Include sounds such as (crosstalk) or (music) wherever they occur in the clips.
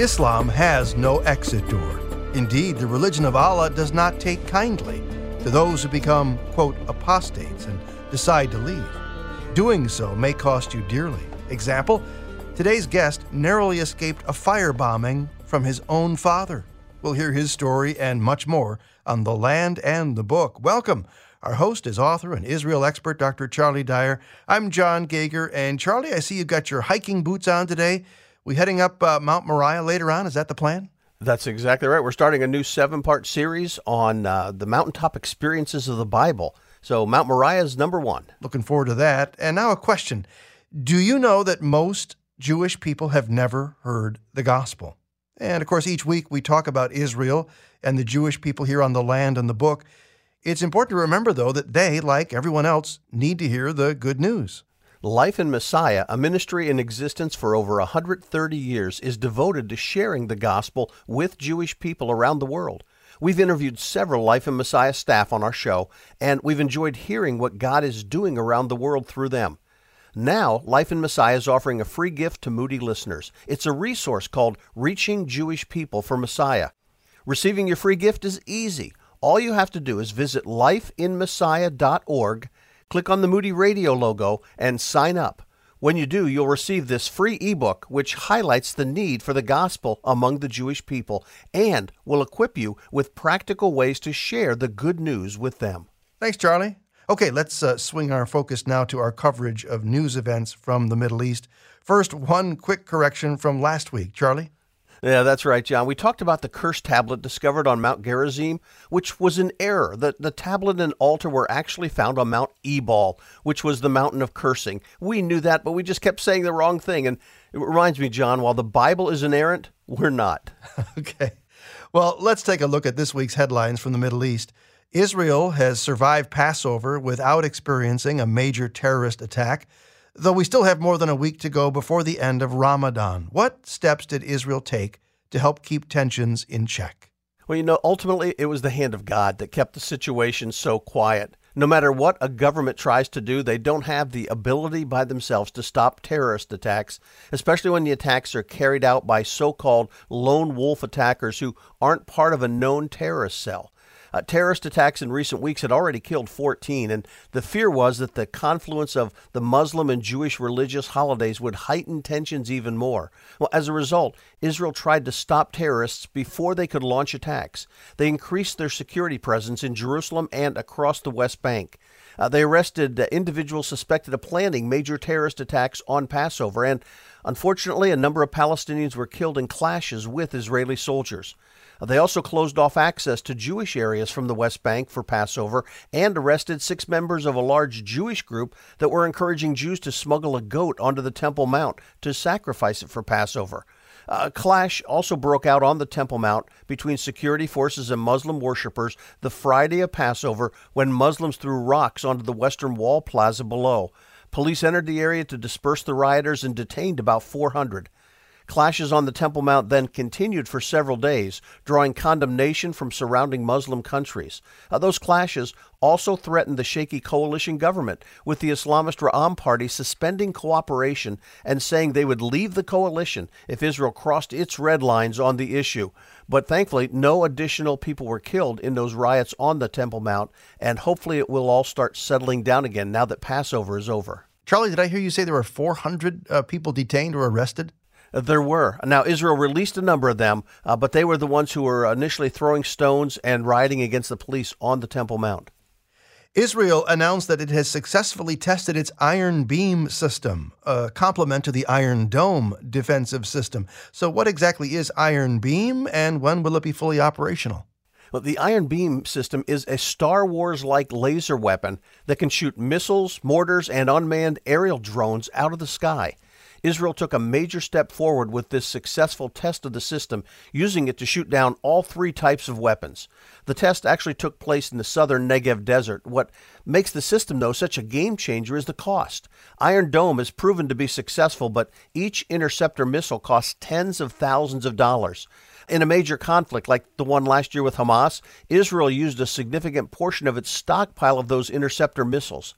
Islam has no exit door. Indeed, the religion of Allah does not take kindly to those who become, quote, apostates and decide to leave. Doing so may cost you dearly. Example today's guest narrowly escaped a firebombing from his own father. We'll hear his story and much more on The Land and the Book. Welcome. Our host is author and Israel expert Dr. Charlie Dyer. I'm John Gauger, and Charlie, I see you've got your hiking boots on today. We heading up uh, Mount Moriah later on? Is that the plan? That's exactly right. We're starting a new seven part series on uh, the mountaintop experiences of the Bible. So, Mount Moriah is number one. Looking forward to that. And now, a question Do you know that most Jewish people have never heard the gospel? And of course, each week we talk about Israel and the Jewish people here on the land and the book. It's important to remember, though, that they, like everyone else, need to hear the good news. Life in Messiah, a ministry in existence for over 130 years, is devoted to sharing the gospel with Jewish people around the world. We've interviewed several Life in Messiah staff on our show, and we've enjoyed hearing what God is doing around the world through them. Now, Life in Messiah is offering a free gift to Moody listeners. It's a resource called Reaching Jewish People for Messiah. Receiving your free gift is easy. All you have to do is visit lifeinmessiah.org Click on the Moody Radio logo and sign up. When you do, you'll receive this free ebook which highlights the need for the gospel among the Jewish people and will equip you with practical ways to share the good news with them. Thanks, Charlie. Okay, let's uh, swing our focus now to our coverage of news events from the Middle East. First, one quick correction from last week. Charlie? Yeah, that's right, John. We talked about the curse tablet discovered on Mount Gerizim, which was an error. The, the tablet and altar were actually found on Mount Ebal, which was the mountain of cursing. We knew that, but we just kept saying the wrong thing. And it reminds me, John, while the Bible is inerrant, we're not. (laughs) okay. Well, let's take a look at this week's headlines from the Middle East. Israel has survived Passover without experiencing a major terrorist attack though we still have more than a week to go before the end of Ramadan. What steps did Israel take to help keep tensions in check? Well, you know, ultimately it was the hand of God that kept the situation so quiet. No matter what a government tries to do, they don't have the ability by themselves to stop terrorist attacks, especially when the attacks are carried out by so called lone wolf attackers who aren't part of a known terrorist cell. Uh, terrorist attacks in recent weeks had already killed 14, and the fear was that the confluence of the Muslim and Jewish religious holidays would heighten tensions even more. Well, as a result, Israel tried to stop terrorists before they could launch attacks. They increased their security presence in Jerusalem and across the West Bank. Uh, they arrested uh, individuals suspected of planning major terrorist attacks on Passover, and unfortunately, a number of Palestinians were killed in clashes with Israeli soldiers. They also closed off access to Jewish areas from the West Bank for Passover and arrested six members of a large Jewish group that were encouraging Jews to smuggle a goat onto the Temple Mount to sacrifice it for Passover. A clash also broke out on the Temple Mount between security forces and Muslim worshippers the Friday of Passover when Muslims threw rocks onto the Western Wall Plaza below. Police entered the area to disperse the rioters and detained about 400. Clashes on the Temple Mount then continued for several days, drawing condemnation from surrounding Muslim countries. Uh, those clashes also threatened the shaky coalition government, with the Islamist Ra'am Party suspending cooperation and saying they would leave the coalition if Israel crossed its red lines on the issue. But thankfully, no additional people were killed in those riots on the Temple Mount, and hopefully it will all start settling down again now that Passover is over. Charlie, did I hear you say there were 400 uh, people detained or arrested? There were. Now, Israel released a number of them, uh, but they were the ones who were initially throwing stones and rioting against the police on the Temple Mount. Israel announced that it has successfully tested its Iron Beam system, a complement to the Iron Dome defensive system. So, what exactly is Iron Beam, and when will it be fully operational? Well, the Iron Beam system is a Star Wars like laser weapon that can shoot missiles, mortars, and unmanned aerial drones out of the sky. Israel took a major step forward with this successful test of the system, using it to shoot down all three types of weapons. The test actually took place in the southern Negev desert. What makes the system, though, such a game changer is the cost. Iron Dome has proven to be successful, but each interceptor missile costs tens of thousands of dollars. In a major conflict like the one last year with Hamas, Israel used a significant portion of its stockpile of those interceptor missiles.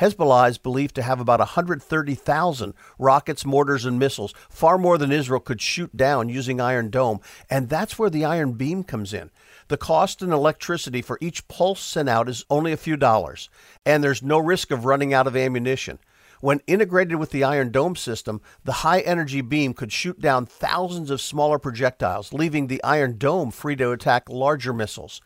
Hezbollah is believed to have about 130,000 rockets, mortars, and missiles, far more than Israel could shoot down using Iron Dome. And that's where the Iron Beam comes in. The cost in electricity for each pulse sent out is only a few dollars, and there's no risk of running out of ammunition. When integrated with the Iron Dome system, the high energy beam could shoot down thousands of smaller projectiles, leaving the Iron Dome free to attack larger missiles.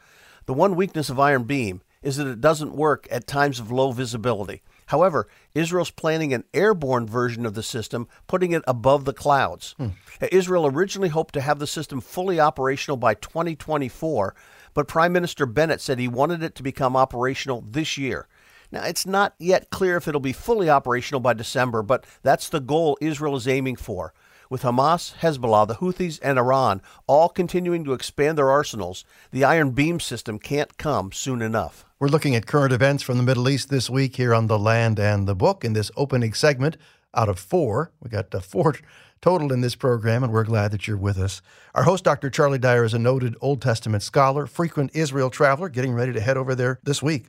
The one weakness of Iron Beam is that it doesn't work at times of low visibility. However, Israel's planning an airborne version of the system, putting it above the clouds. Hmm. Israel originally hoped to have the system fully operational by 2024, but Prime Minister Bennett said he wanted it to become operational this year. Now, it's not yet clear if it'll be fully operational by December, but that's the goal Israel is aiming for. With Hamas, Hezbollah, the Houthis, and Iran all continuing to expand their arsenals, the Iron Beam system can't come soon enough. We're looking at current events from the Middle East this week here on The Land and the Book in this opening segment out of four. We got uh, four total in this program, and we're glad that you're with us. Our host, Dr. Charlie Dyer, is a noted Old Testament scholar, frequent Israel traveler, getting ready to head over there this week.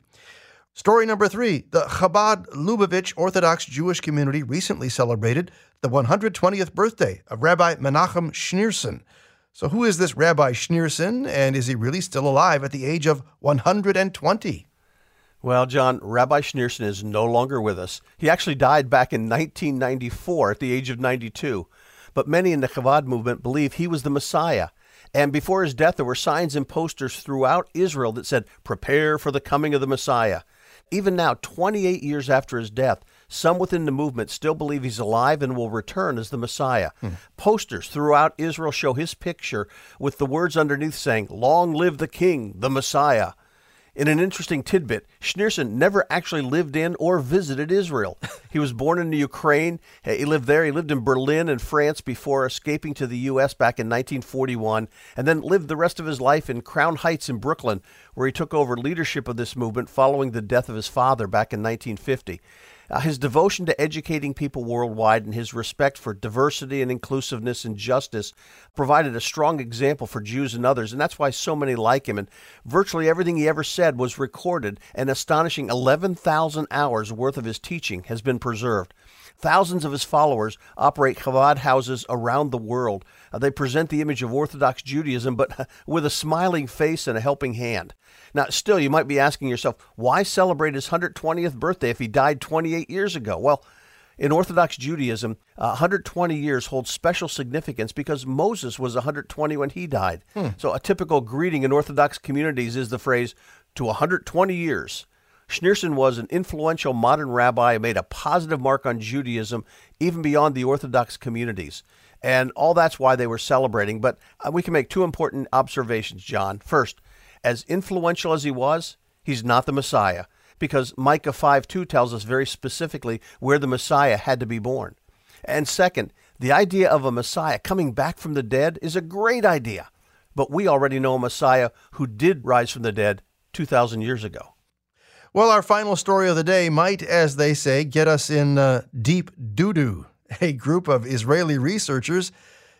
Story number three The Chabad Lubavitch Orthodox Jewish community recently celebrated the 120th birthday of Rabbi Menachem Schneerson. So, who is this Rabbi Schneerson, and is he really still alive at the age of 120? Well, John, Rabbi Schneerson is no longer with us. He actually died back in 1994 at the age of 92. But many in the Chabad movement believe he was the Messiah. And before his death, there were signs and posters throughout Israel that said, Prepare for the coming of the Messiah. Even now, 28 years after his death, some within the movement still believe he's alive and will return as the Messiah. Hmm. Posters throughout Israel show his picture with the words underneath saying, Long live the King, the Messiah. In an interesting tidbit, Schneerson never actually lived in or visited Israel. (laughs) He was born in the Ukraine. He lived there. He lived in Berlin and France before escaping to the U.S. back in 1941, and then lived the rest of his life in Crown Heights in Brooklyn, where he took over leadership of this movement following the death of his father back in 1950. Uh, his devotion to educating people worldwide and his respect for diversity and inclusiveness and justice provided a strong example for Jews and others, and that's why so many like him. And virtually everything he ever said was recorded. An astonishing 11,000 hours worth of his teaching has been preserved. Thousands of his followers operate Chabad houses around the world. Uh, they present the image of Orthodox Judaism, but (laughs) with a smiling face and a helping hand. Now, still, you might be asking yourself, why celebrate his 120th birthday if he died 28 years ago? Well, in Orthodox Judaism, uh, 120 years holds special significance because Moses was 120 when he died. Hmm. So, a typical greeting in Orthodox communities is the phrase, to 120 years. Schneerson was an influential modern rabbi who made a positive mark on Judaism, even beyond the Orthodox communities. And all that's why they were celebrating. But uh, we can make two important observations, John. First, as influential as he was, he's not the Messiah, because Micah 5 2 tells us very specifically where the Messiah had to be born. And second, the idea of a Messiah coming back from the dead is a great idea. But we already know a Messiah who did rise from the dead 2,000 years ago. Well, our final story of the day might, as they say, get us in uh, deep doo doo. (laughs) A group of Israeli researchers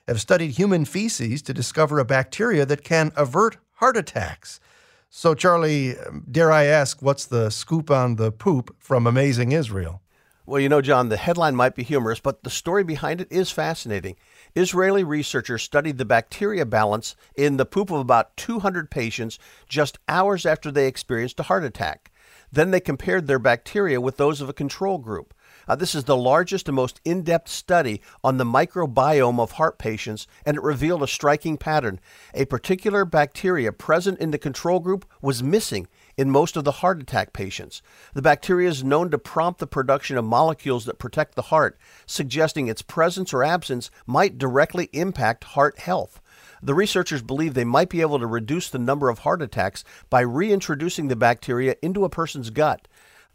have studied human feces to discover a bacteria that can avert heart attacks. So, Charlie, dare I ask, what's the scoop on the poop from Amazing Israel? Well, you know, John, the headline might be humorous, but the story behind it is fascinating. Israeli researchers studied the bacteria balance in the poop of about 200 patients just hours after they experienced a heart attack. Then they compared their bacteria with those of a control group. Uh, this is the largest and most in depth study on the microbiome of heart patients, and it revealed a striking pattern. A particular bacteria present in the control group was missing in most of the heart attack patients. The bacteria is known to prompt the production of molecules that protect the heart, suggesting its presence or absence might directly impact heart health. The researchers believe they might be able to reduce the number of heart attacks by reintroducing the bacteria into a person's gut.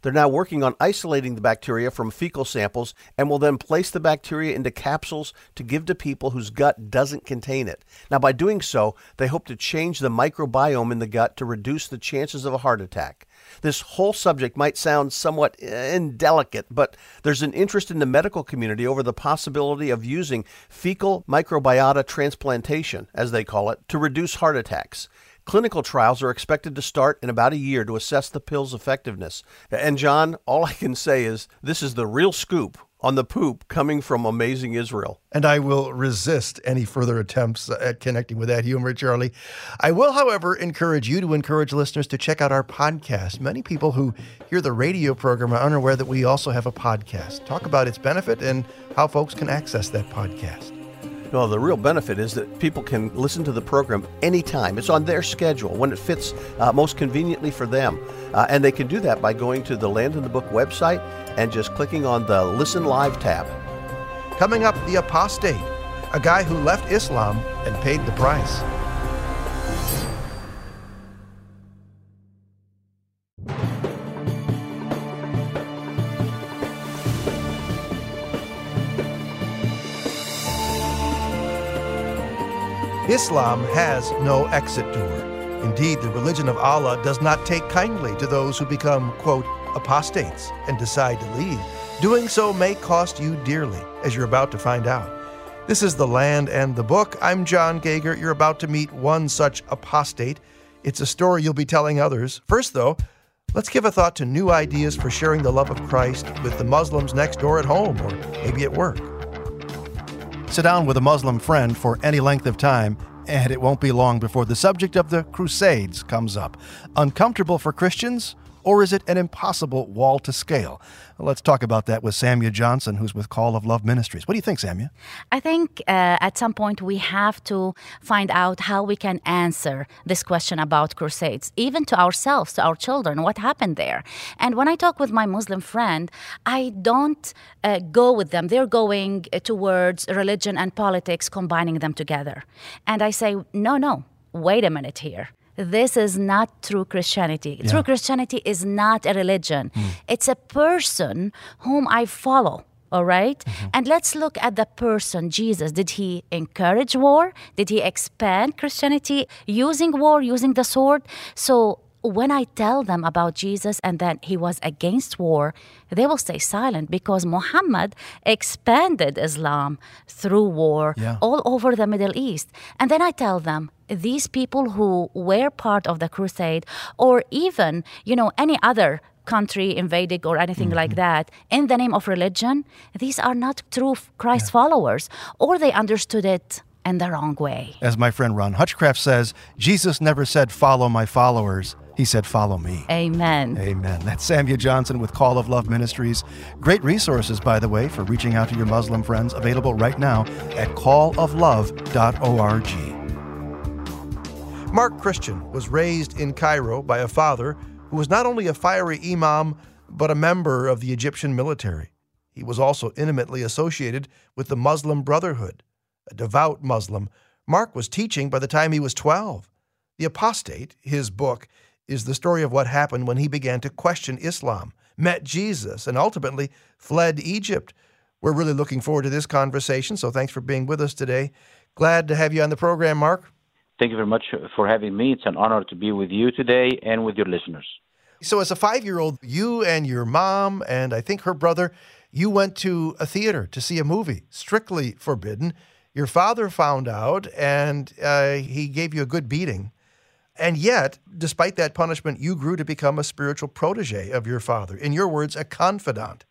They're now working on isolating the bacteria from fecal samples and will then place the bacteria into capsules to give to people whose gut doesn't contain it. Now, by doing so, they hope to change the microbiome in the gut to reduce the chances of a heart attack. This whole subject might sound somewhat eh, indelicate, but there's an interest in the medical community over the possibility of using fecal microbiota transplantation, as they call it, to reduce heart attacks. Clinical trials are expected to start in about a year to assess the pill's effectiveness. And John, all I can say is this is the real scoop on the poop coming from Amazing Israel. And I will resist any further attempts at connecting with that humor, Charlie. I will, however, encourage you to encourage listeners to check out our podcast. Many people who hear the radio program are unaware that we also have a podcast. Talk about its benefit and how folks can access that podcast. Well, the real benefit is that people can listen to the program anytime. It's on their schedule when it fits uh, most conveniently for them. Uh, and they can do that by going to the Land and the Book website and just clicking on the Listen Live tab. Coming up, The Apostate, a guy who left Islam and paid the price. Islam has no exit door. Indeed, the religion of Allah does not take kindly to those who become, quote, apostates and decide to leave. Doing so may cost you dearly, as you're about to find out. This is The Land and the Book. I'm John Gauger. You're about to meet one such apostate. It's a story you'll be telling others. First, though, let's give a thought to new ideas for sharing the love of Christ with the Muslims next door at home or maybe at work. Sit down with a Muslim friend for any length of time, and it won't be long before the subject of the Crusades comes up. Uncomfortable for Christians? or is it an impossible wall to scale? Let's talk about that with Samya Johnson, who's with Call of Love Ministries. What do you think, Samya? I think uh, at some point we have to find out how we can answer this question about crusades, even to ourselves, to our children. What happened there? And when I talk with my Muslim friend, I don't uh, go with them. They're going towards religion and politics, combining them together. And I say, no, no, wait a minute here this is not true Christianity. Yeah. True Christianity is not a religion, mm. it's a person whom I follow. All right? mm-hmm. And let's look at the person, Jesus. Did he encourage war? Did he expand Christianity using war, using the sword? So when I tell them about Jesus and that he was against war, they will stay silent because Muhammad expanded Islam through war yeah. all over the Middle East. And then I tell them, these people who were part of the crusade or even, you know, any other country invaded or anything mm-hmm. like that in the name of religion, these are not true Christ yeah. followers or they understood it in the wrong way. As my friend Ron Hutchcraft says, Jesus never said, Follow my followers. He said, Follow me. Amen. Amen. That's Samya Johnson with Call of Love Ministries. Great resources, by the way, for reaching out to your Muslim friends, available right now at calloflove.org. Mark Christian was raised in Cairo by a father who was not only a fiery imam, but a member of the Egyptian military. He was also intimately associated with the Muslim Brotherhood. A devout Muslim, Mark was teaching by the time he was 12. The Apostate, his book, is the story of what happened when he began to question Islam, met Jesus, and ultimately fled Egypt. We're really looking forward to this conversation, so thanks for being with us today. Glad to have you on the program, Mark. Thank you very much for having me. It's an honor to be with you today and with your listeners. So, as a five year old, you and your mom, and I think her brother, you went to a theater to see a movie, Strictly Forbidden. Your father found out and uh, he gave you a good beating. And yet, despite that punishment, you grew to become a spiritual protege of your father. In your words, a confidant.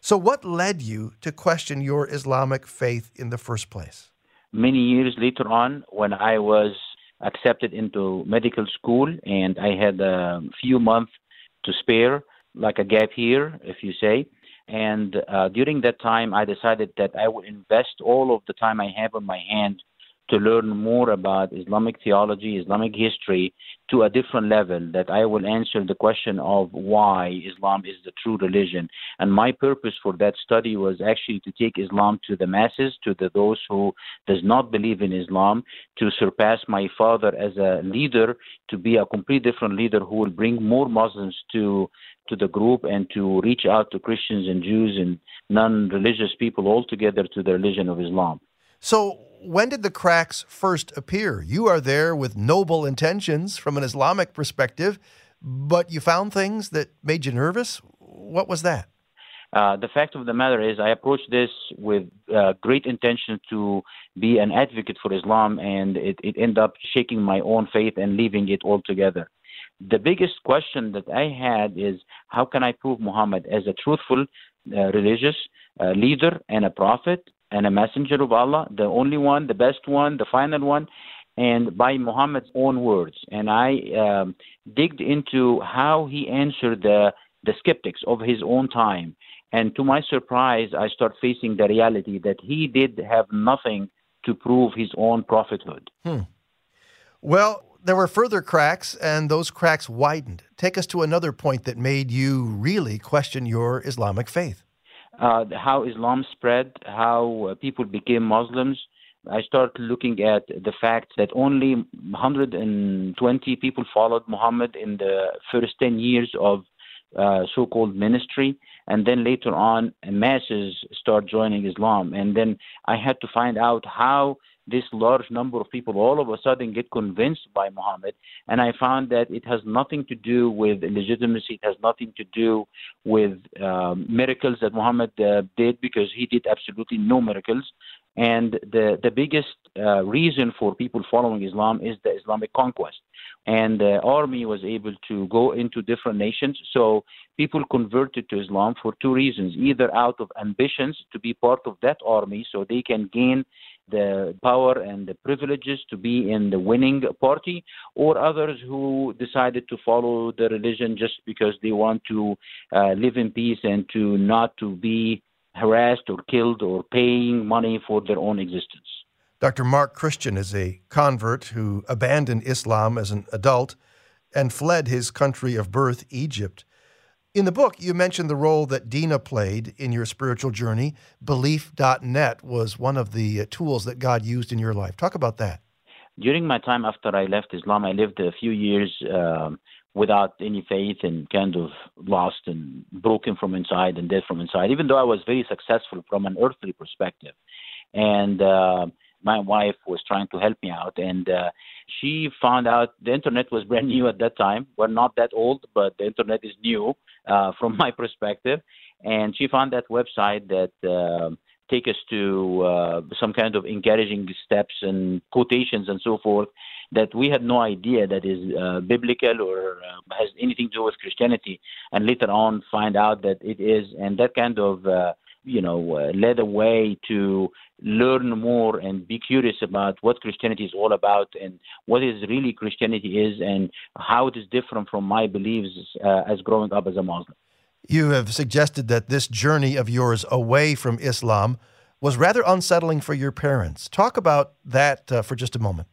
So, what led you to question your Islamic faith in the first place? Many years later on, when I was accepted into medical school and I had a few months to spare, like a gap year, if you say. And uh, during that time, I decided that I would invest all of the time I have on my hand to learn more about Islamic theology, Islamic history to a different level, that I will answer the question of why Islam is the true religion. And my purpose for that study was actually to take Islam to the masses, to the, those who does not believe in Islam, to surpass my father as a leader, to be a complete different leader who will bring more Muslims to to the group and to reach out to Christians and Jews and non-religious people altogether to the religion of Islam. So, when did the cracks first appear? You are there with noble intentions from an Islamic perspective, but you found things that made you nervous. What was that? Uh, the fact of the matter is, I approached this with uh, great intention to be an advocate for Islam, and it, it ended up shaking my own faith and leaving it altogether. The biggest question that I had is how can I prove Muhammad as a truthful uh, religious uh, leader and a prophet and a messenger of Allah, the only one, the best one, the final one, and by Muhammad's own words. And I um, digged into how he answered the the skeptics of his own time. And to my surprise, I start facing the reality that he did have nothing to prove his own prophethood. Hmm. Well, there were further cracks, and those cracks widened. Take us to another point that made you really question your Islamic faith. Uh, how Islam spread, how uh, people became Muslims. I started looking at the fact that only 120 people followed Muhammad in the first 10 years of uh, so-called ministry, and then later on, masses start joining Islam, and then I had to find out how this large number of people all of a sudden get convinced by Muhammad. And I found that it has nothing to do with legitimacy. It has nothing to do with um, miracles that Muhammad uh, did because he did absolutely no miracles. And the, the biggest uh, reason for people following Islam is the Islamic conquest. And the army was able to go into different nations. So people converted to Islam for two reasons either out of ambitions to be part of that army so they can gain the power and the privileges to be in the winning party, or others who decided to follow the religion just because they want to uh, live in peace and to not to be harassed or killed or paying money for their own existence. Dr. Mark Christian is a convert who abandoned Islam as an adult and fled his country of birth, Egypt. In the book, you mentioned the role that Dina played in your spiritual journey. Beliefnet was one of the uh, tools that God used in your life. Talk about that. During my time after I left Islam, I lived a few years um, without any faith and kind of lost and broken from inside and dead from inside, even though I was very successful from an earthly perspective. And uh, my wife was trying to help me out, and uh, she found out the internet was brand new at that time. We're not that old, but the internet is new uh, from my perspective. And she found that website that uh, take us to uh, some kind of encouraging steps and quotations and so forth that we had no idea that is uh, biblical or uh, has anything to do with Christianity, and later on find out that it is, and that kind of uh, you know uh, led a way to learn more and be curious about what Christianity is all about and what is really Christianity is and how it is different from my beliefs uh, as growing up as a Muslim. You have suggested that this journey of yours away from Islam was rather unsettling for your parents. Talk about that uh, for just a moment.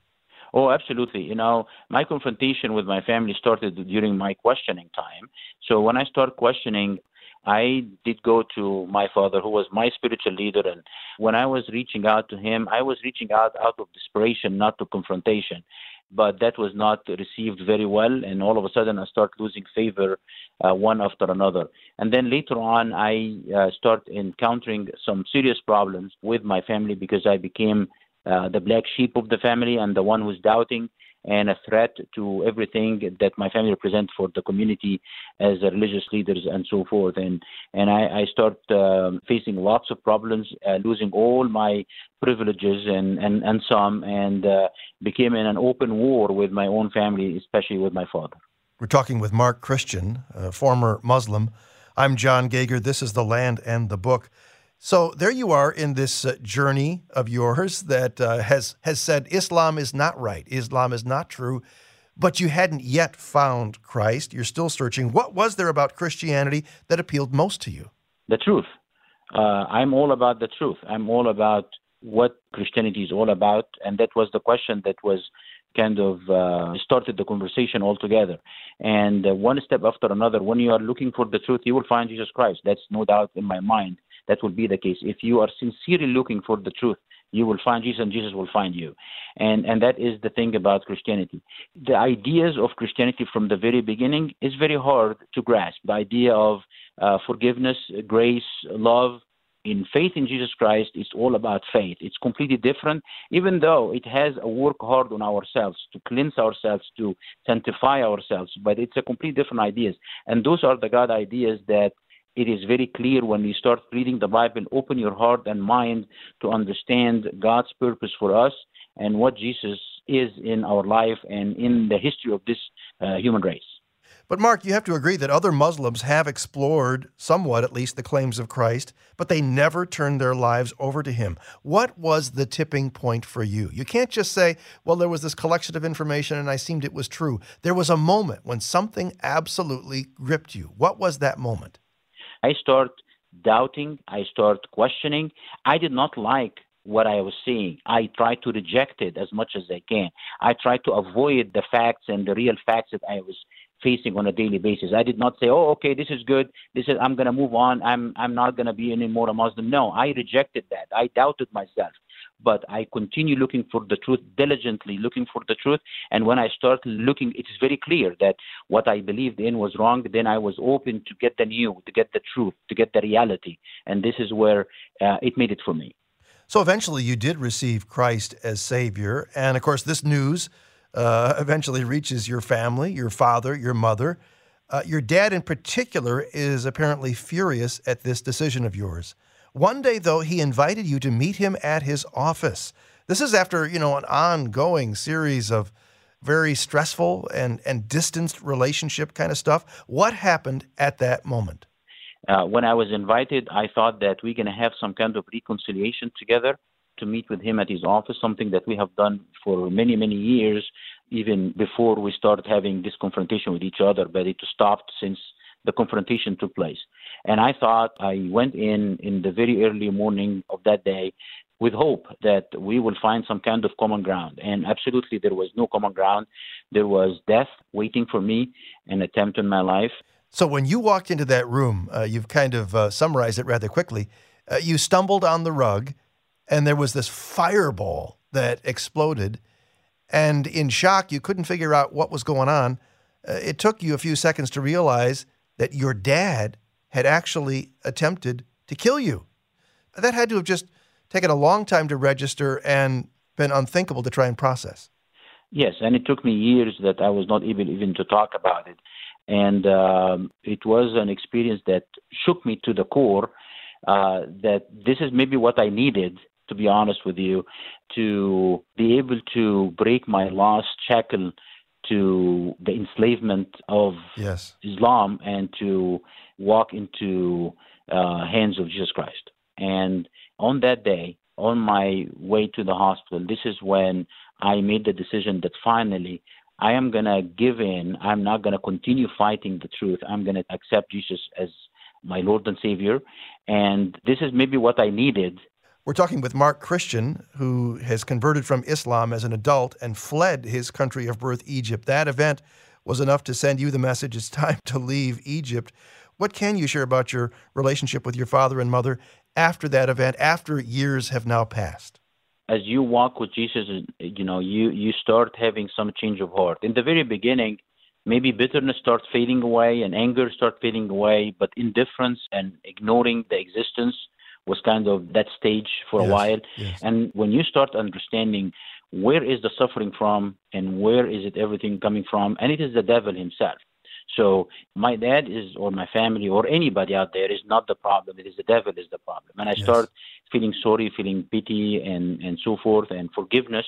Oh, absolutely. You know, my confrontation with my family started during my questioning time. So when I started questioning I did go to my father, who was my spiritual leader, and when I was reaching out to him, I was reaching out out of desperation, not to confrontation. But that was not received very well, and all of a sudden I start losing favor uh, one after another. And then later on, I uh, start encountering some serious problems with my family because I became uh, the black sheep of the family and the one who's doubting and a threat to everything that my family represents for the community as religious leaders and so forth. And and I, I start um, facing lots of problems, uh, losing all my privileges and and and some, and uh, became in an open war with my own family, especially with my father. We're talking with Mark Christian, a former Muslim. I'm John Gauger. This is the Land and the Book. So there you are in this uh, journey of yours that uh, has has said Islam is not right, Islam is not true, but you hadn't yet found Christ. You're still searching. What was there about Christianity that appealed most to you? The truth. Uh, I'm all about the truth. I'm all about what Christianity is all about, and that was the question that was kind of uh, started the conversation altogether. And uh, one step after another, when you are looking for the truth, you will find Jesus Christ. That's no doubt in my mind that will be the case. If you are sincerely looking for the truth, you will find Jesus and Jesus will find you. And and that is the thing about Christianity. The ideas of Christianity from the very beginning is very hard to grasp. The idea of uh, forgiveness, grace, love, in faith in Jesus Christ, it's all about faith. It's completely different, even though it has a work hard on ourselves to cleanse ourselves, to sanctify ourselves, but it's a completely different ideas. And those are the God ideas that it is very clear when you start reading the Bible, open your heart and mind to understand God's purpose for us and what Jesus is in our life and in the history of this uh, human race. But, Mark, you have to agree that other Muslims have explored, somewhat at least, the claims of Christ, but they never turned their lives over to him. What was the tipping point for you? You can't just say, well, there was this collection of information and I seemed it was true. There was a moment when something absolutely gripped you. What was that moment? I start doubting, I start questioning. I did not like what I was seeing. I try to reject it as much as I can. I try to avoid the facts and the real facts that I was facing on a daily basis. I did not say, "Oh, okay, this is good. This is I'm going to move on. I'm I'm not going to be anymore a Muslim." No, I rejected that. I doubted myself, but I continue looking for the truth diligently, looking for the truth. And when I start looking, it is very clear that what I believed in was wrong. Then I was open to get the new, to get the truth, to get the reality, and this is where uh, it made it for me. So eventually, you did receive Christ as Savior. And of course, this news uh, eventually reaches your family, your father, your mother. Uh, your dad, in particular, is apparently furious at this decision of yours. One day, though, he invited you to meet him at his office. This is after, you know, an ongoing series of very stressful and, and distanced relationship kind of stuff. What happened at that moment? Uh, when I was invited, I thought that we're going to have some kind of reconciliation together to meet with him at his office, something that we have done for many, many years, even before we started having this confrontation with each other, but it stopped since the confrontation took place. And I thought I went in in the very early morning of that day with hope that we will find some kind of common ground. And absolutely, there was no common ground. There was death waiting for me, an attempt on my life. So when you walked into that room, uh, you've kind of uh, summarized it rather quickly. Uh, you stumbled on the rug, and there was this fireball that exploded. And in shock, you couldn't figure out what was going on. Uh, it took you a few seconds to realize that your dad had actually attempted to kill you. That had to have just taken a long time to register and been unthinkable to try and process. Yes, and it took me years that I was not able even to talk about it and um, it was an experience that shook me to the core. Uh, that this is maybe what I needed, to be honest with you, to be able to break my last shackle to the enslavement of yes. Islam and to walk into uh, hands of Jesus Christ. And on that day, on my way to the hospital, this is when I made the decision that finally I am going to give in. I'm not going to continue fighting the truth. I'm going to accept Jesus as my Lord and Savior. And this is maybe what I needed. We're talking with Mark Christian, who has converted from Islam as an adult and fled his country of birth, Egypt. That event was enough to send you the message it's time to leave Egypt. What can you share about your relationship with your father and mother after that event, after years have now passed? as you walk with Jesus, you know, you you start having some change of heart. In the very beginning, maybe bitterness starts fading away and anger starts fading away, but indifference and ignoring the existence was kind of that stage for yes, a while. Yes. And when you start understanding where is the suffering from and where is it everything coming from, and it is the devil himself. So my dad is, or my family, or anybody out there is not the problem. It is the devil is the problem. And I yes. start feeling sorry, feeling pity, and and so forth, and forgiveness.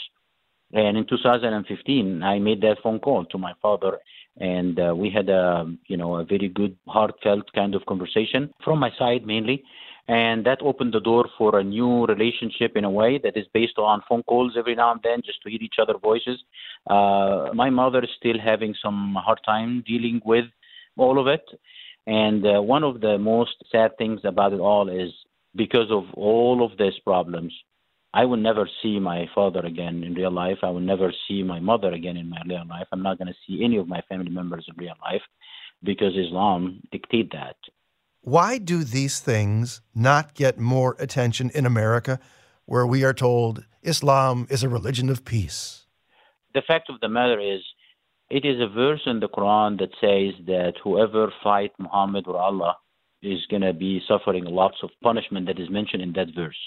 And in 2015, I made that phone call to my father, and uh, we had a you know a very good, heartfelt kind of conversation from my side mainly and that opened the door for a new relationship in a way that is based on phone calls every now and then just to hear each other voices uh, my mother is still having some hard time dealing with all of it and uh, one of the most sad things about it all is because of all of these problems I will never see my father again in real life. I will never see my mother again in my real life. I'm not going to see any of my family members in real life because Islam dictate that. Why do these things not get more attention in America, where we are told Islam is a religion of peace? The fact of the matter is, it is a verse in the Quran that says that whoever fight Muhammad or Allah is going to be suffering lots of punishment that is mentioned in that verse.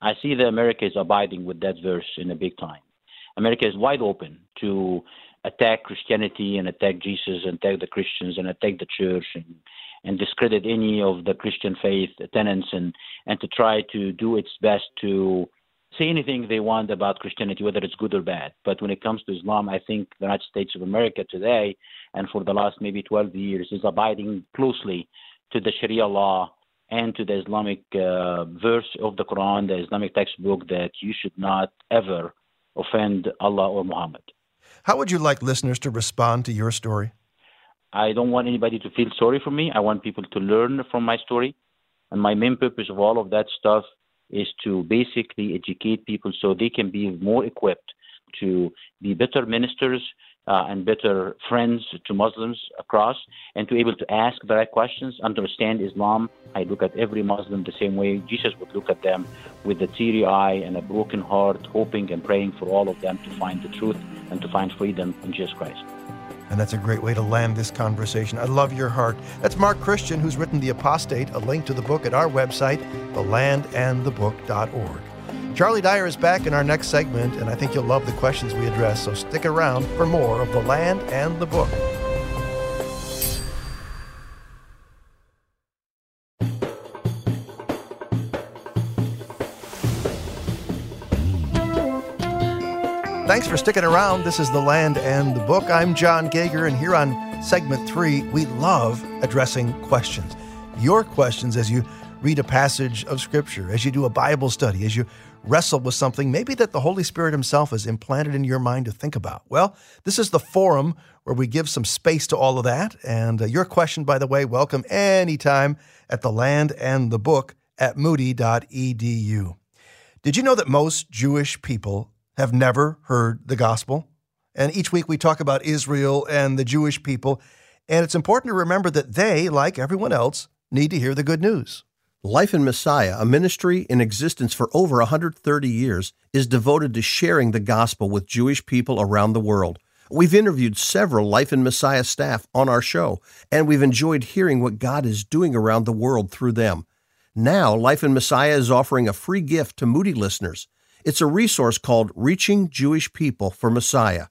I see that America is abiding with that verse in a big time. America is wide open to attack Christianity and attack Jesus and attack the Christians and attack the church and and discredit any of the Christian faith tenets and, and to try to do its best to say anything they want about Christianity, whether it's good or bad. But when it comes to Islam, I think the United States of America today and for the last maybe 12 years is abiding closely to the Sharia law and to the Islamic uh, verse of the Quran, the Islamic textbook, that you should not ever offend Allah or Muhammad. How would you like listeners to respond to your story? I don't want anybody to feel sorry for me. I want people to learn from my story. And my main purpose of all of that stuff is to basically educate people so they can be more equipped to be better ministers uh, and better friends to Muslims across, and to be able to ask the right questions, understand Islam. I look at every Muslim the same way Jesus would look at them, with a teary eye and a broken heart, hoping and praying for all of them to find the truth and to find freedom in Jesus Christ. And that's a great way to land this conversation. I love your heart. That's Mark Christian, who's written The Apostate, a link to the book at our website, thelandandthebook.org. Charlie Dyer is back in our next segment, and I think you'll love the questions we address, so stick around for more of The Land and the Book. Thanks for sticking around. This is The Land and the Book. I'm John Gauger, and here on segment three, we love addressing questions. Your questions as you read a passage of Scripture, as you do a Bible study, as you wrestle with something maybe that the Holy Spirit Himself has implanted in your mind to think about? Well, this is the forum where we give some space to all of that. And uh, your question, by the way, welcome anytime at the land and the book at moody.edu. Did you know that most Jewish people have never heard the gospel? And each week we talk about Israel and the Jewish people. And it's important to remember that they, like everyone else, need to hear the good news. Life in Messiah, a ministry in existence for over 130 years, is devoted to sharing the gospel with Jewish people around the world. We've interviewed several Life in Messiah staff on our show, and we've enjoyed hearing what God is doing around the world through them. Now, Life in Messiah is offering a free gift to Moody listeners. It's a resource called Reaching Jewish People for Messiah.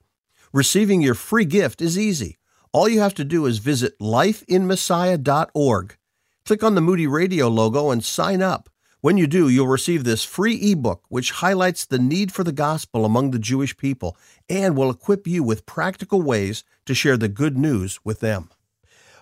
Receiving your free gift is easy. All you have to do is visit lifeinmessiah.org Click on the Moody Radio logo and sign up. When you do, you'll receive this free ebook, which highlights the need for the gospel among the Jewish people and will equip you with practical ways to share the good news with them.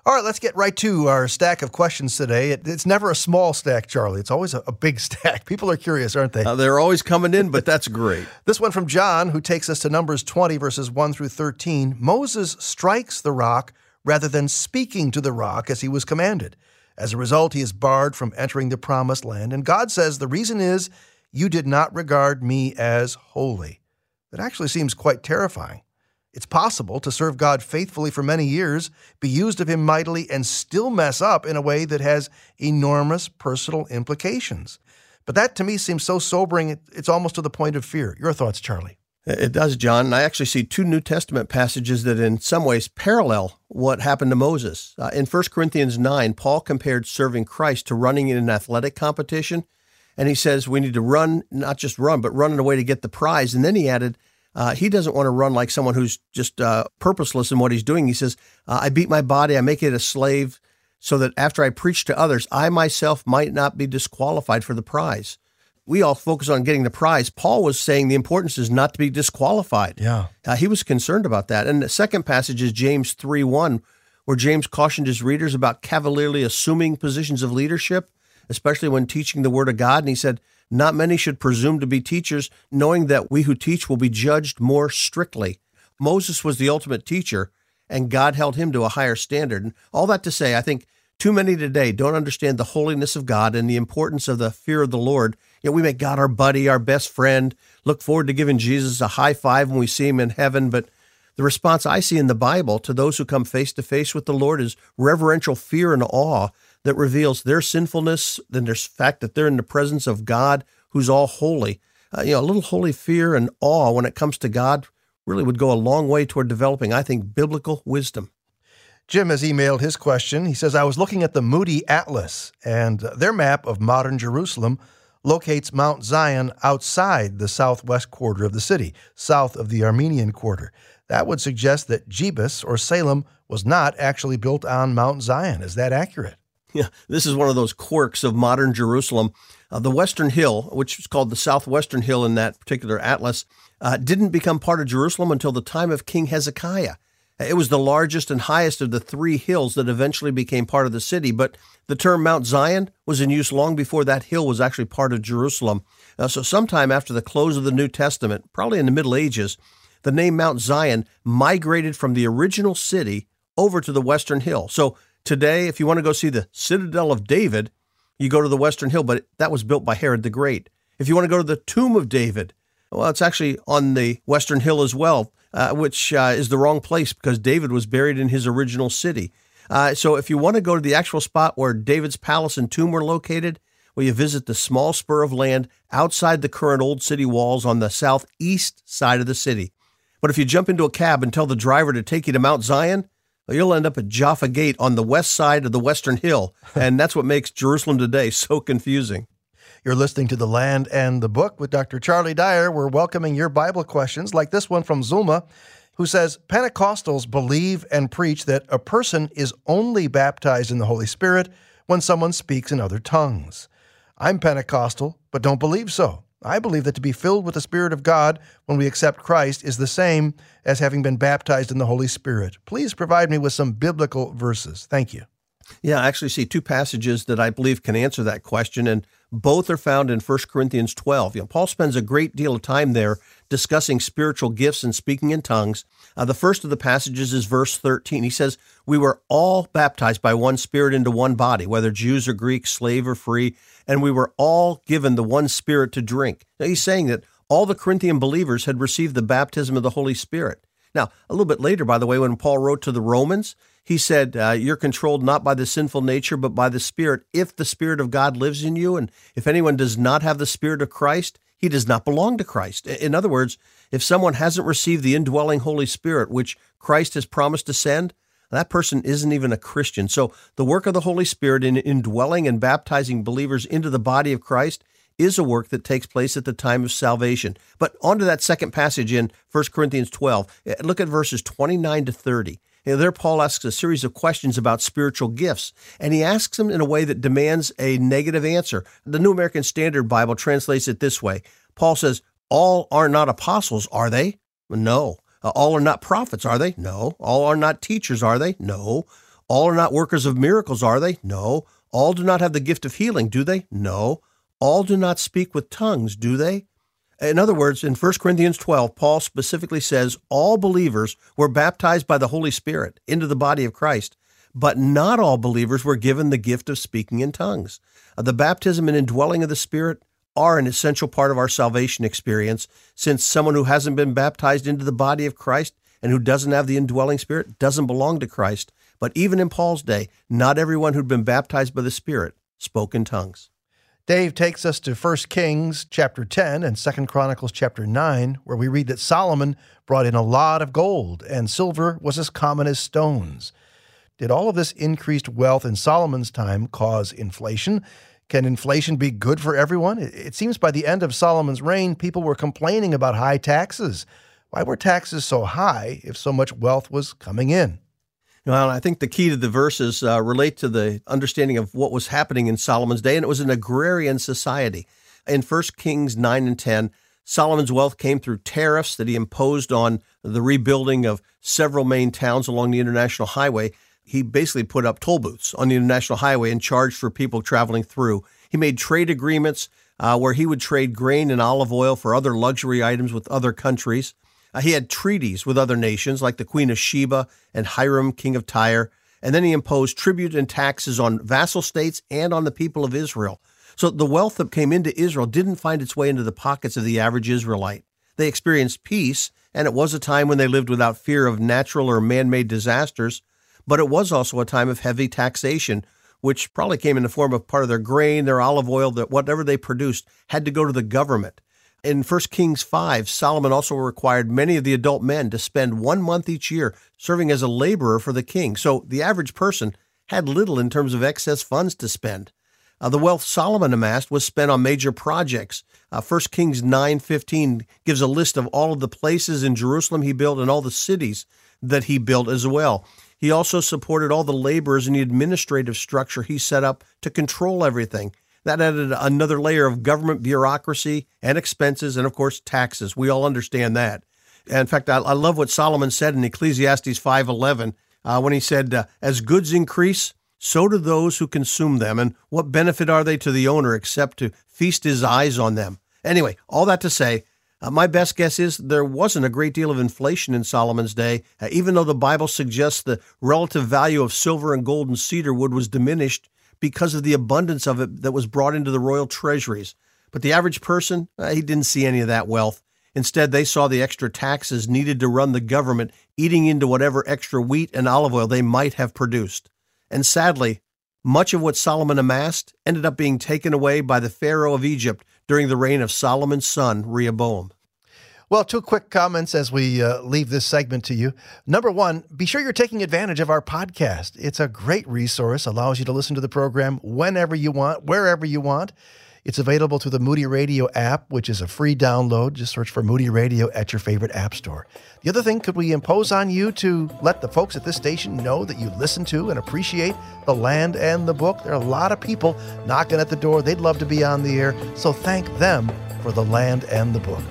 All right, let's get right to our stack of questions today. It, it's never a small stack, Charlie. It's always a, a big (laughs) stack. People are curious, aren't they? Uh, they're always coming in, but that's great. (laughs) this one from John, who takes us to Numbers 20, verses 1 through 13. Moses strikes the rock rather than speaking to the rock as he was commanded. As a result, he is barred from entering the promised land. And God says the reason is you did not regard me as holy. That actually seems quite terrifying. It's possible to serve God faithfully for many years, be used of Him mightily, and still mess up in a way that has enormous personal implications. But that to me seems so sobering, it's almost to the point of fear. Your thoughts, Charlie? It does, John. And I actually see two New Testament passages that, in some ways, parallel what happened to Moses. Uh, in 1 Corinthians 9, Paul compared serving Christ to running in an athletic competition. And he says we need to run, not just run, but run in a way to get the prize. And then he added, uh, he doesn't want to run like someone who's just uh, purposeless in what he's doing. He says, uh, I beat my body, I make it a slave, so that after I preach to others, I myself might not be disqualified for the prize we all focus on getting the prize. Paul was saying the importance is not to be disqualified. Yeah. Uh, he was concerned about that. And the second passage is James 3 1, where James cautioned his readers about cavalierly assuming positions of leadership, especially when teaching the Word of God. And he said, Not many should presume to be teachers, knowing that we who teach will be judged more strictly. Moses was the ultimate teacher, and God held him to a higher standard. And all that to say, I think too many today don't understand the holiness of God and the importance of the fear of the Lord. Yet we make God our buddy, our best friend, look forward to giving Jesus a high five when we see him in heaven. But the response I see in the Bible to those who come face to face with the Lord is reverential fear and awe that reveals their sinfulness, then there's fact that they're in the presence of God who's all holy. Uh, you know, a little holy fear and awe when it comes to God really would go a long way toward developing, I think, biblical wisdom. Jim has emailed his question. He says, I was looking at the Moody Atlas, and their map of modern Jerusalem locates Mount Zion outside the southwest quarter of the city, south of the Armenian quarter. That would suggest that Jebus or Salem was not actually built on Mount Zion. Is that accurate? Yeah, this is one of those quirks of modern Jerusalem. Uh, the Western Hill, which is called the Southwestern Hill in that particular atlas, uh, didn't become part of Jerusalem until the time of King Hezekiah. It was the largest and highest of the three hills that eventually became part of the city, but the term Mount Zion was in use long before that hill was actually part of Jerusalem. Uh, so, sometime after the close of the New Testament, probably in the Middle Ages, the name Mount Zion migrated from the original city over to the Western Hill. So, Today, if you want to go see the Citadel of David, you go to the Western Hill, but that was built by Herod the Great. If you want to go to the Tomb of David, well, it's actually on the Western Hill as well, uh, which uh, is the wrong place because David was buried in his original city. Uh, so if you want to go to the actual spot where David's palace and tomb were located, well, you visit the small spur of land outside the current old city walls on the southeast side of the city. But if you jump into a cab and tell the driver to take you to Mount Zion, you'll end up at Jaffa Gate on the west side of the Western Hill. (laughs) And that's what makes Jerusalem today so confusing. You're listening to The Land and the Book with Dr. Charlie Dyer. We're welcoming your Bible questions, like this one from Zulma, who says Pentecostals believe and preach that a person is only baptized in the Holy Spirit when someone speaks in other tongues. I'm Pentecostal, but don't believe so. I believe that to be filled with the Spirit of God when we accept Christ is the same as having been baptized in the Holy Spirit. Please provide me with some biblical verses. Thank you. Yeah, I actually see two passages that I believe can answer that question, and both are found in 1 Corinthians 12. You know, Paul spends a great deal of time there discussing spiritual gifts and speaking in tongues. Uh, the first of the passages is verse 13. He says, We were all baptized by one Spirit into one body, whether Jews or Greeks, slave or free, and we were all given the one Spirit to drink. Now, he's saying that all the Corinthian believers had received the baptism of the Holy Spirit. Now, a little bit later, by the way, when Paul wrote to the Romans, he said, uh, You're controlled not by the sinful nature, but by the Spirit, if the Spirit of God lives in you. And if anyone does not have the Spirit of Christ, he does not belong to Christ. In other words, if someone hasn't received the indwelling Holy Spirit, which Christ has promised to send, that person isn't even a Christian. So the work of the Holy Spirit in indwelling and baptizing believers into the body of Christ is a work that takes place at the time of salvation. But on to that second passage in 1 Corinthians 12. Eh, look at verses 29 to 30. You know, there, Paul asks a series of questions about spiritual gifts, and he asks them in a way that demands a negative answer. The New American Standard Bible translates it this way Paul says, All are not apostles, are they? No. Uh, all are not prophets, are they? No. All are not teachers, are they? No. All are not workers of miracles, are they? No. All do not have the gift of healing, do they? No. All do not speak with tongues, do they? In other words, in 1 Corinthians 12, Paul specifically says all believers were baptized by the Holy Spirit into the body of Christ, but not all believers were given the gift of speaking in tongues. Uh, the baptism and indwelling of the Spirit are an essential part of our salvation experience, since someone who hasn't been baptized into the body of Christ and who doesn't have the indwelling Spirit doesn't belong to Christ. But even in Paul's day, not everyone who'd been baptized by the Spirit spoke in tongues. Dave takes us to 1 Kings chapter 10 and 2 Chronicles chapter 9, where we read that Solomon brought in a lot of gold, and silver was as common as stones. Did all of this increased wealth in Solomon's time cause inflation? Can inflation be good for everyone? It seems by the end of Solomon's reign, people were complaining about high taxes. Why were taxes so high if so much wealth was coming in? Well, I think the key to the verses uh, relate to the understanding of what was happening in Solomon's day, and it was an agrarian society. In 1 Kings 9 and 10, Solomon's wealth came through tariffs that he imposed on the rebuilding of several main towns along the international highway. He basically put up toll booths on the international highway and charged for people traveling through. He made trade agreements uh, where he would trade grain and olive oil for other luxury items with other countries. Uh, he had treaties with other nations like the Queen of Sheba and Hiram, king of Tyre. And then he imposed tribute and taxes on vassal states and on the people of Israel. So the wealth that came into Israel didn't find its way into the pockets of the average Israelite. They experienced peace, and it was a time when they lived without fear of natural or man made disasters, but it was also a time of heavy taxation, which probably came in the form of part of their grain, their olive oil, that whatever they produced had to go to the government. In 1 Kings 5, Solomon also required many of the adult men to spend one month each year serving as a laborer for the king. So the average person had little in terms of excess funds to spend. Uh, the wealth Solomon amassed was spent on major projects. Uh, 1 Kings 9:15 gives a list of all of the places in Jerusalem he built and all the cities that he built as well. He also supported all the laborers in the administrative structure he set up to control everything. That added another layer of government bureaucracy and expenses, and of course, taxes. We all understand that. In fact, I, I love what Solomon said in Ecclesiastes 5:11 uh, when he said, uh, "As goods increase, so do those who consume them. And what benefit are they to the owner except to feast his eyes on them?" Anyway, all that to say, uh, my best guess is there wasn't a great deal of inflation in Solomon's day, uh, even though the Bible suggests the relative value of silver and gold and cedar wood was diminished because of the abundance of it that was brought into the royal treasuries. But the average person, uh, he didn't see any of that wealth. Instead, they saw the extra taxes needed to run the government eating into whatever extra wheat and olive oil they might have produced. And sadly, much of what Solomon amassed ended up being taken away by the Pharaoh of Egypt during the reign of Solomon's son, Rehoboam. Well, two quick comments as we uh, leave this segment to you. Number one, be sure you're taking advantage of our podcast. It's a great resource, allows you to listen to the program whenever you want, wherever you want. It's available through the Moody Radio app, which is a free download. Just search for Moody Radio at your favorite app store. The other thing, could we impose on you to let the folks at this station know that you listen to and appreciate the land and the book? There are a lot of people knocking at the door. They'd love to be on the air, so thank them for the land and the book.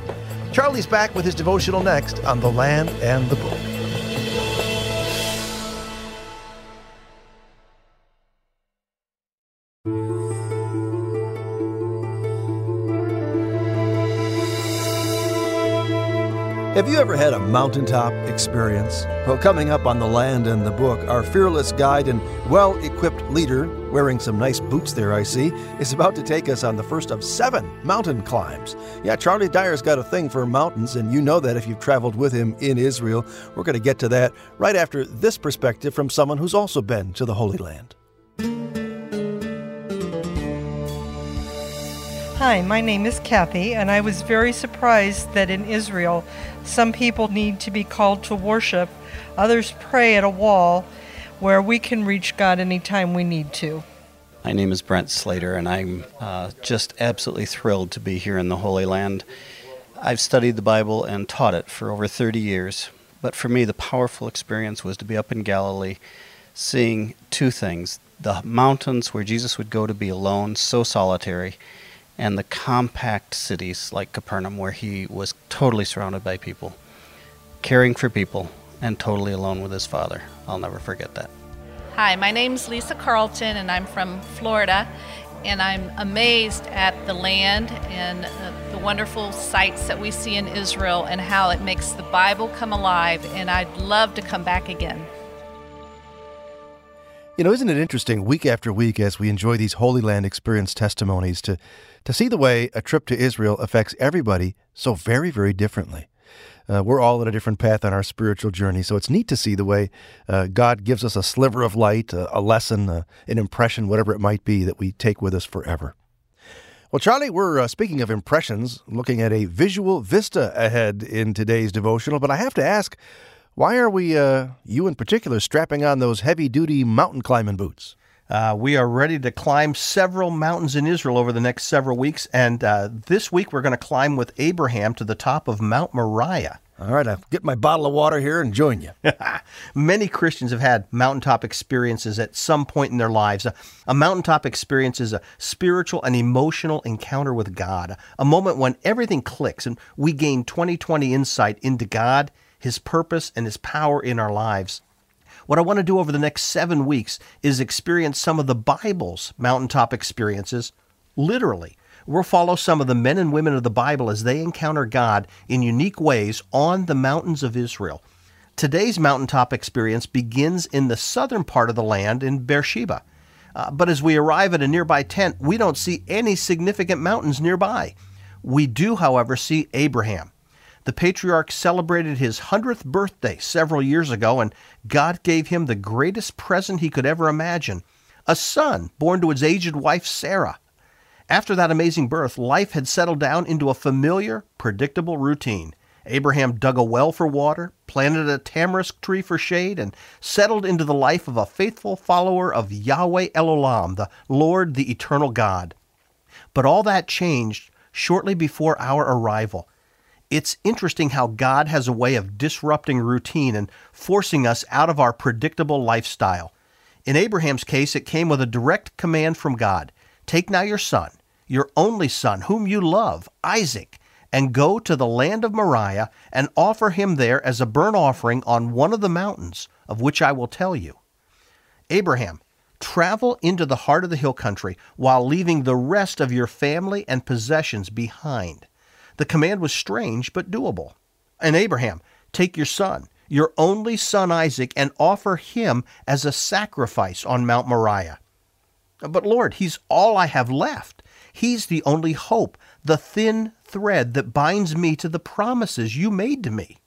Charlie's back with his devotional next on the land and the book. Have you ever had a mountaintop experience? Well, coming up on The Land and the Book, our fearless guide and well equipped leader, wearing some nice boots there, I see, is about to take us on the first of seven mountain climbs. Yeah, Charlie Dyer's got a thing for mountains, and you know that if you've traveled with him in Israel. We're going to get to that right after this perspective from someone who's also been to the Holy Land. Hi, my name is Kathy, and I was very surprised that in Israel some people need to be called to worship, others pray at a wall where we can reach God anytime we need to. My name is Brent Slater, and I'm uh, just absolutely thrilled to be here in the Holy Land. I've studied the Bible and taught it for over 30 years, but for me, the powerful experience was to be up in Galilee seeing two things the mountains where Jesus would go to be alone, so solitary and the compact cities like Capernaum, where he was totally surrounded by people, caring for people, and totally alone with his father. I'll never forget that. Hi, my name's Lisa Carlton, and I'm from Florida. And I'm amazed at the land and uh, the wonderful sights that we see in Israel and how it makes the Bible come alive. And I'd love to come back again. You know, isn't it interesting week after week as we enjoy these Holy Land experience testimonies to, to see the way a trip to Israel affects everybody so very, very differently? Uh, we're all at a different path on our spiritual journey, so it's neat to see the way uh, God gives us a sliver of light, a, a lesson, uh, an impression, whatever it might be, that we take with us forever. Well, Charlie, we're uh, speaking of impressions, looking at a visual vista ahead in today's devotional, but I have to ask, why are we, uh, you in particular, strapping on those heavy duty mountain climbing boots? Uh, we are ready to climb several mountains in Israel over the next several weeks. And uh, this week we're going to climb with Abraham to the top of Mount Moriah. All right, I'll get my bottle of water here and join you. (laughs) Many Christians have had mountaintop experiences at some point in their lives. A, a, mountaintop experience is a spiritual and emotional encounter with God, a moment when everything clicks and we gain 2020 insight into God his purpose, and His power in our lives. What I want to do over the next seven weeks is experience some of the Bible's mountaintop experiences literally. We'll follow some of the men and women of the Bible as they encounter God in unique ways on the mountains of Israel. Today's mountaintop experience begins in the southern part of the land in Beersheba. Uh, but as we arrive at a nearby tent, we don't see any significant mountains nearby. We do, however, see Abraham. The patriarch celebrated his 100th birthday several years ago, and God gave him the greatest present he could ever imagine a son born to his aged wife Sarah. After that amazing birth, life had settled down into a familiar, predictable routine. Abraham dug a well for water, planted a tamarisk tree for shade, and settled into the life of a faithful follower of Yahweh El Olam, the Lord, the eternal God. But all that changed shortly before our arrival. It's interesting how God has a way of disrupting routine and forcing us out of our predictable lifestyle. In Abraham's case, it came with a direct command from God Take now your son, your only son, whom you love, Isaac, and go to the land of Moriah and offer him there as a burnt offering on one of the mountains, of which I will tell you. Abraham, travel into the heart of the hill country while leaving the rest of your family and possessions behind. The command was strange but doable. And Abraham, take your son, your only son Isaac, and offer him as a sacrifice on Mount Moriah. But Lord, he's all I have left. He's the only hope, the thin thread that binds me to the promises you made to me.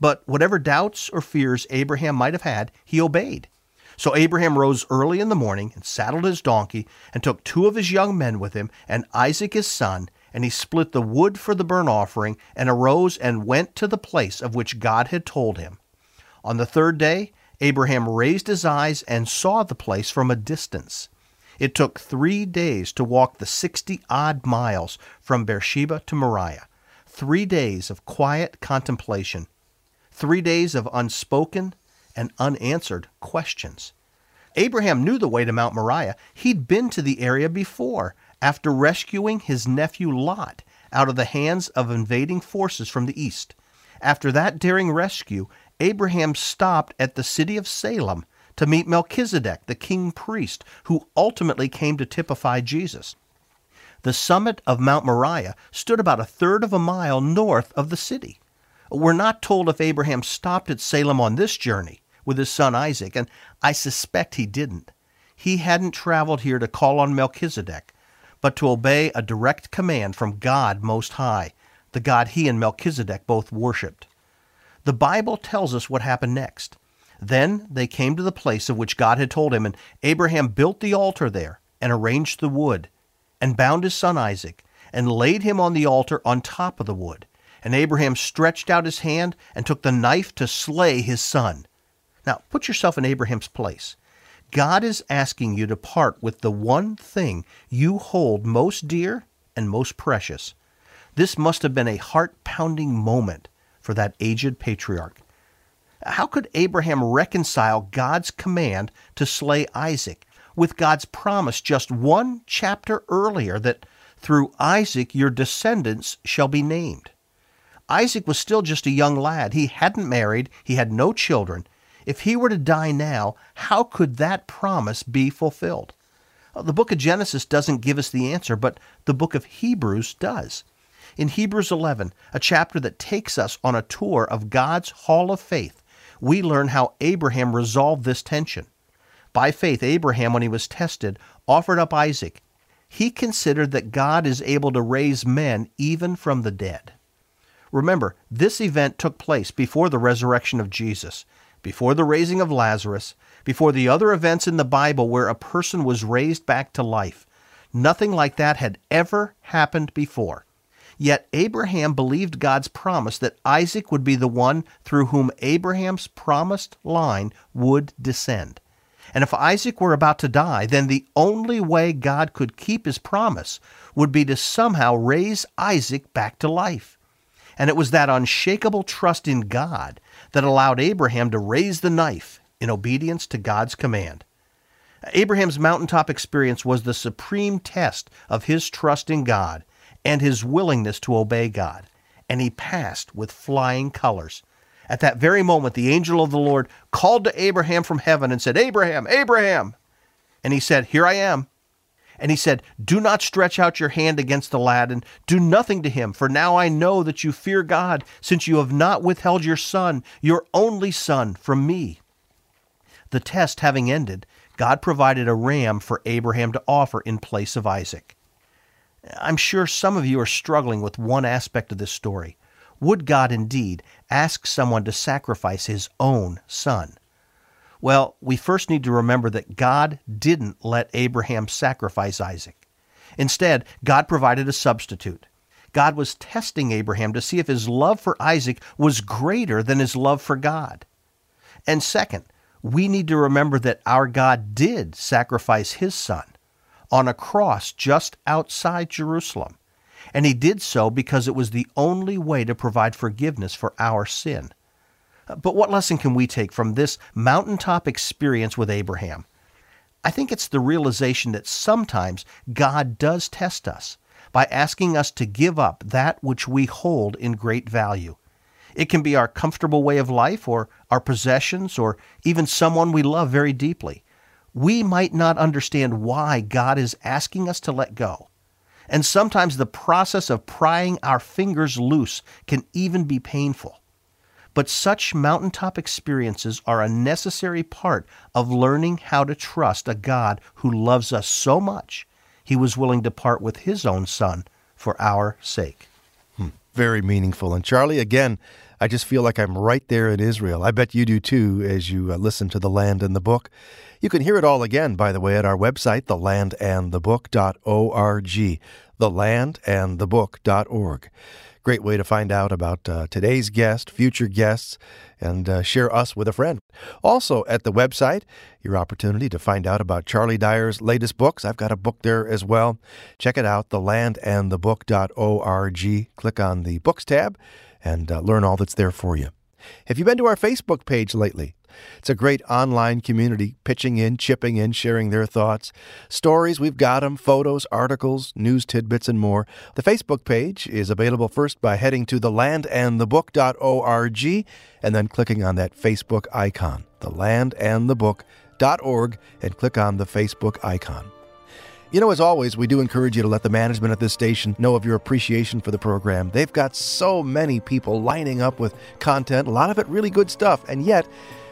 But whatever doubts or fears Abraham might have had, he obeyed. So Abraham rose early in the morning and saddled his donkey and took two of his young men with him and Isaac his son, and he split the wood for the burnt offering and arose and went to the place of which God had told him. On the third day, Abraham raised his eyes and saw the place from a distance. It took three days to walk the sixty odd miles from Beersheba to Moriah, three days of quiet contemplation, three days of unspoken and unanswered questions. Abraham knew the way to Mount Moriah. He'd been to the area before after rescuing his nephew Lot out of the hands of invading forces from the east. After that daring rescue, Abraham stopped at the city of Salem to meet Melchizedek, the king priest, who ultimately came to typify Jesus. The summit of Mount Moriah stood about a third of a mile north of the city. We're not told if Abraham stopped at Salem on this journey with his son Isaac, and I suspect he didn't. He hadn't traveled here to call on Melchizedek, but to obey a direct command from God Most High, the God he and Melchizedek both worshipped. The Bible tells us what happened next. Then they came to the place of which God had told him, and Abraham built the altar there, and arranged the wood, and bound his son Isaac, and laid him on the altar on top of the wood. And Abraham stretched out his hand and took the knife to slay his son. Now, put yourself in Abraham's place. God is asking you to part with the one thing you hold most dear and most precious. This must have been a heart pounding moment for that aged patriarch. How could Abraham reconcile God's command to slay Isaac with God's promise just one chapter earlier that through Isaac your descendants shall be named? Isaac was still just a young lad. He hadn't married, he had no children. If he were to die now, how could that promise be fulfilled? Uh, the book of Genesis doesn't give us the answer, but the book of Hebrews does. In Hebrews 11, a chapter that takes us on a tour of God's hall of faith, we learn how Abraham resolved this tension. By faith, Abraham, when he was tested, offered up Isaac. He considered that God is able to raise men even from the dead. Remember, this event took place before the resurrection of Jesus, before the raising of Lazarus, before the other events in the Bible where a person was raised back to life. Nothing like that had ever happened before. Yet Abraham believed God's promise that Isaac would be the one through whom Abraham's promised line would descend. And if Isaac were about to die, then the only way God could keep his promise would be to somehow raise Isaac back to life. And it was that unshakable trust in God that allowed Abraham to raise the knife in obedience to God's command. Abraham's mountaintop experience was the supreme test of his trust in God and his willingness to obey God, and he passed with flying colors. At that very moment, the angel of the Lord called to Abraham from heaven and said, Abraham, Abraham! And he said, Here I am. And he said, Do not stretch out your hand against the lad, and do nothing to him, for now I know that you fear God, since you have not withheld your son, your only son, from me. The test having ended, God provided a ram for Abraham to offer in place of Isaac. I'm sure some of you are struggling with one aspect of this story. Would God indeed ask someone to sacrifice his own son? Well, we first need to remember that God didn't let Abraham sacrifice Isaac. Instead, God provided a substitute. God was testing Abraham to see if his love for Isaac was greater than his love for God. And second, we need to remember that our God did sacrifice his son on a cross just outside Jerusalem. and he did so because it was the only way to provide forgiveness for our sin. But what lesson can we take from this mountaintop experience with Abraham? I think it's the realization that sometimes God does test us by asking us to give up that which we hold in great value. It can be our comfortable way of life, or our possessions, or even someone we love very deeply. We might not understand why God is asking us to let go. And sometimes the process of prying our fingers loose can even be painful. But such mountaintop experiences are a necessary part of learning how to trust a God who loves us so much, he was willing to part with his own son for our sake. Hmm. Very meaningful. And Charlie, again, I just feel like I'm right there in Israel. I bet you do too as you uh, listen to The Land and the Book. You can hear it all again, by the way, at our website, thelandandthebook.org. Thelandandthebook.org. Great way to find out about uh, today's guest, future guests, and uh, share us with a friend. Also, at the website, your opportunity to find out about Charlie Dyer's latest books. I've got a book there as well. Check it out, thelandandthebook.org. Click on the Books tab and uh, learn all that's there for you. Have you been to our Facebook page lately? It's a great online community pitching in, chipping in, sharing their thoughts. Stories, we've got them, photos, articles, news tidbits, and more. The Facebook page is available first by heading to thelandandthebook.org and then clicking on that Facebook icon, thelandandthebook.org, and click on the Facebook icon. You know, as always, we do encourage you to let the management at this station know of your appreciation for the program. They've got so many people lining up with content, a lot of it really good stuff, and yet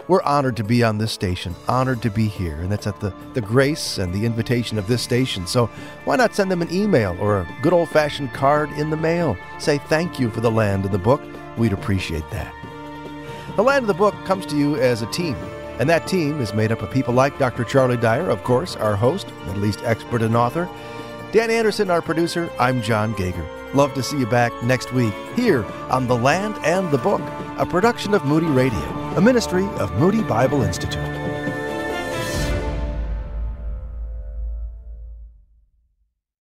we're honored to be on this station, honored to be here, and that's at the, the grace and the invitation of this station. So why not send them an email or a good old fashioned card in the mail? Say thank you for the land of the book. We'd appreciate that. The Land of the Book comes to you as a team and that team is made up of people like Dr. Charlie Dyer, of course, our host, Middle East expert and author. Dan Anderson, our producer. I'm John Gauger. Love to see you back next week here on The Land and the Book, a production of Moody Radio, a ministry of Moody Bible Institute.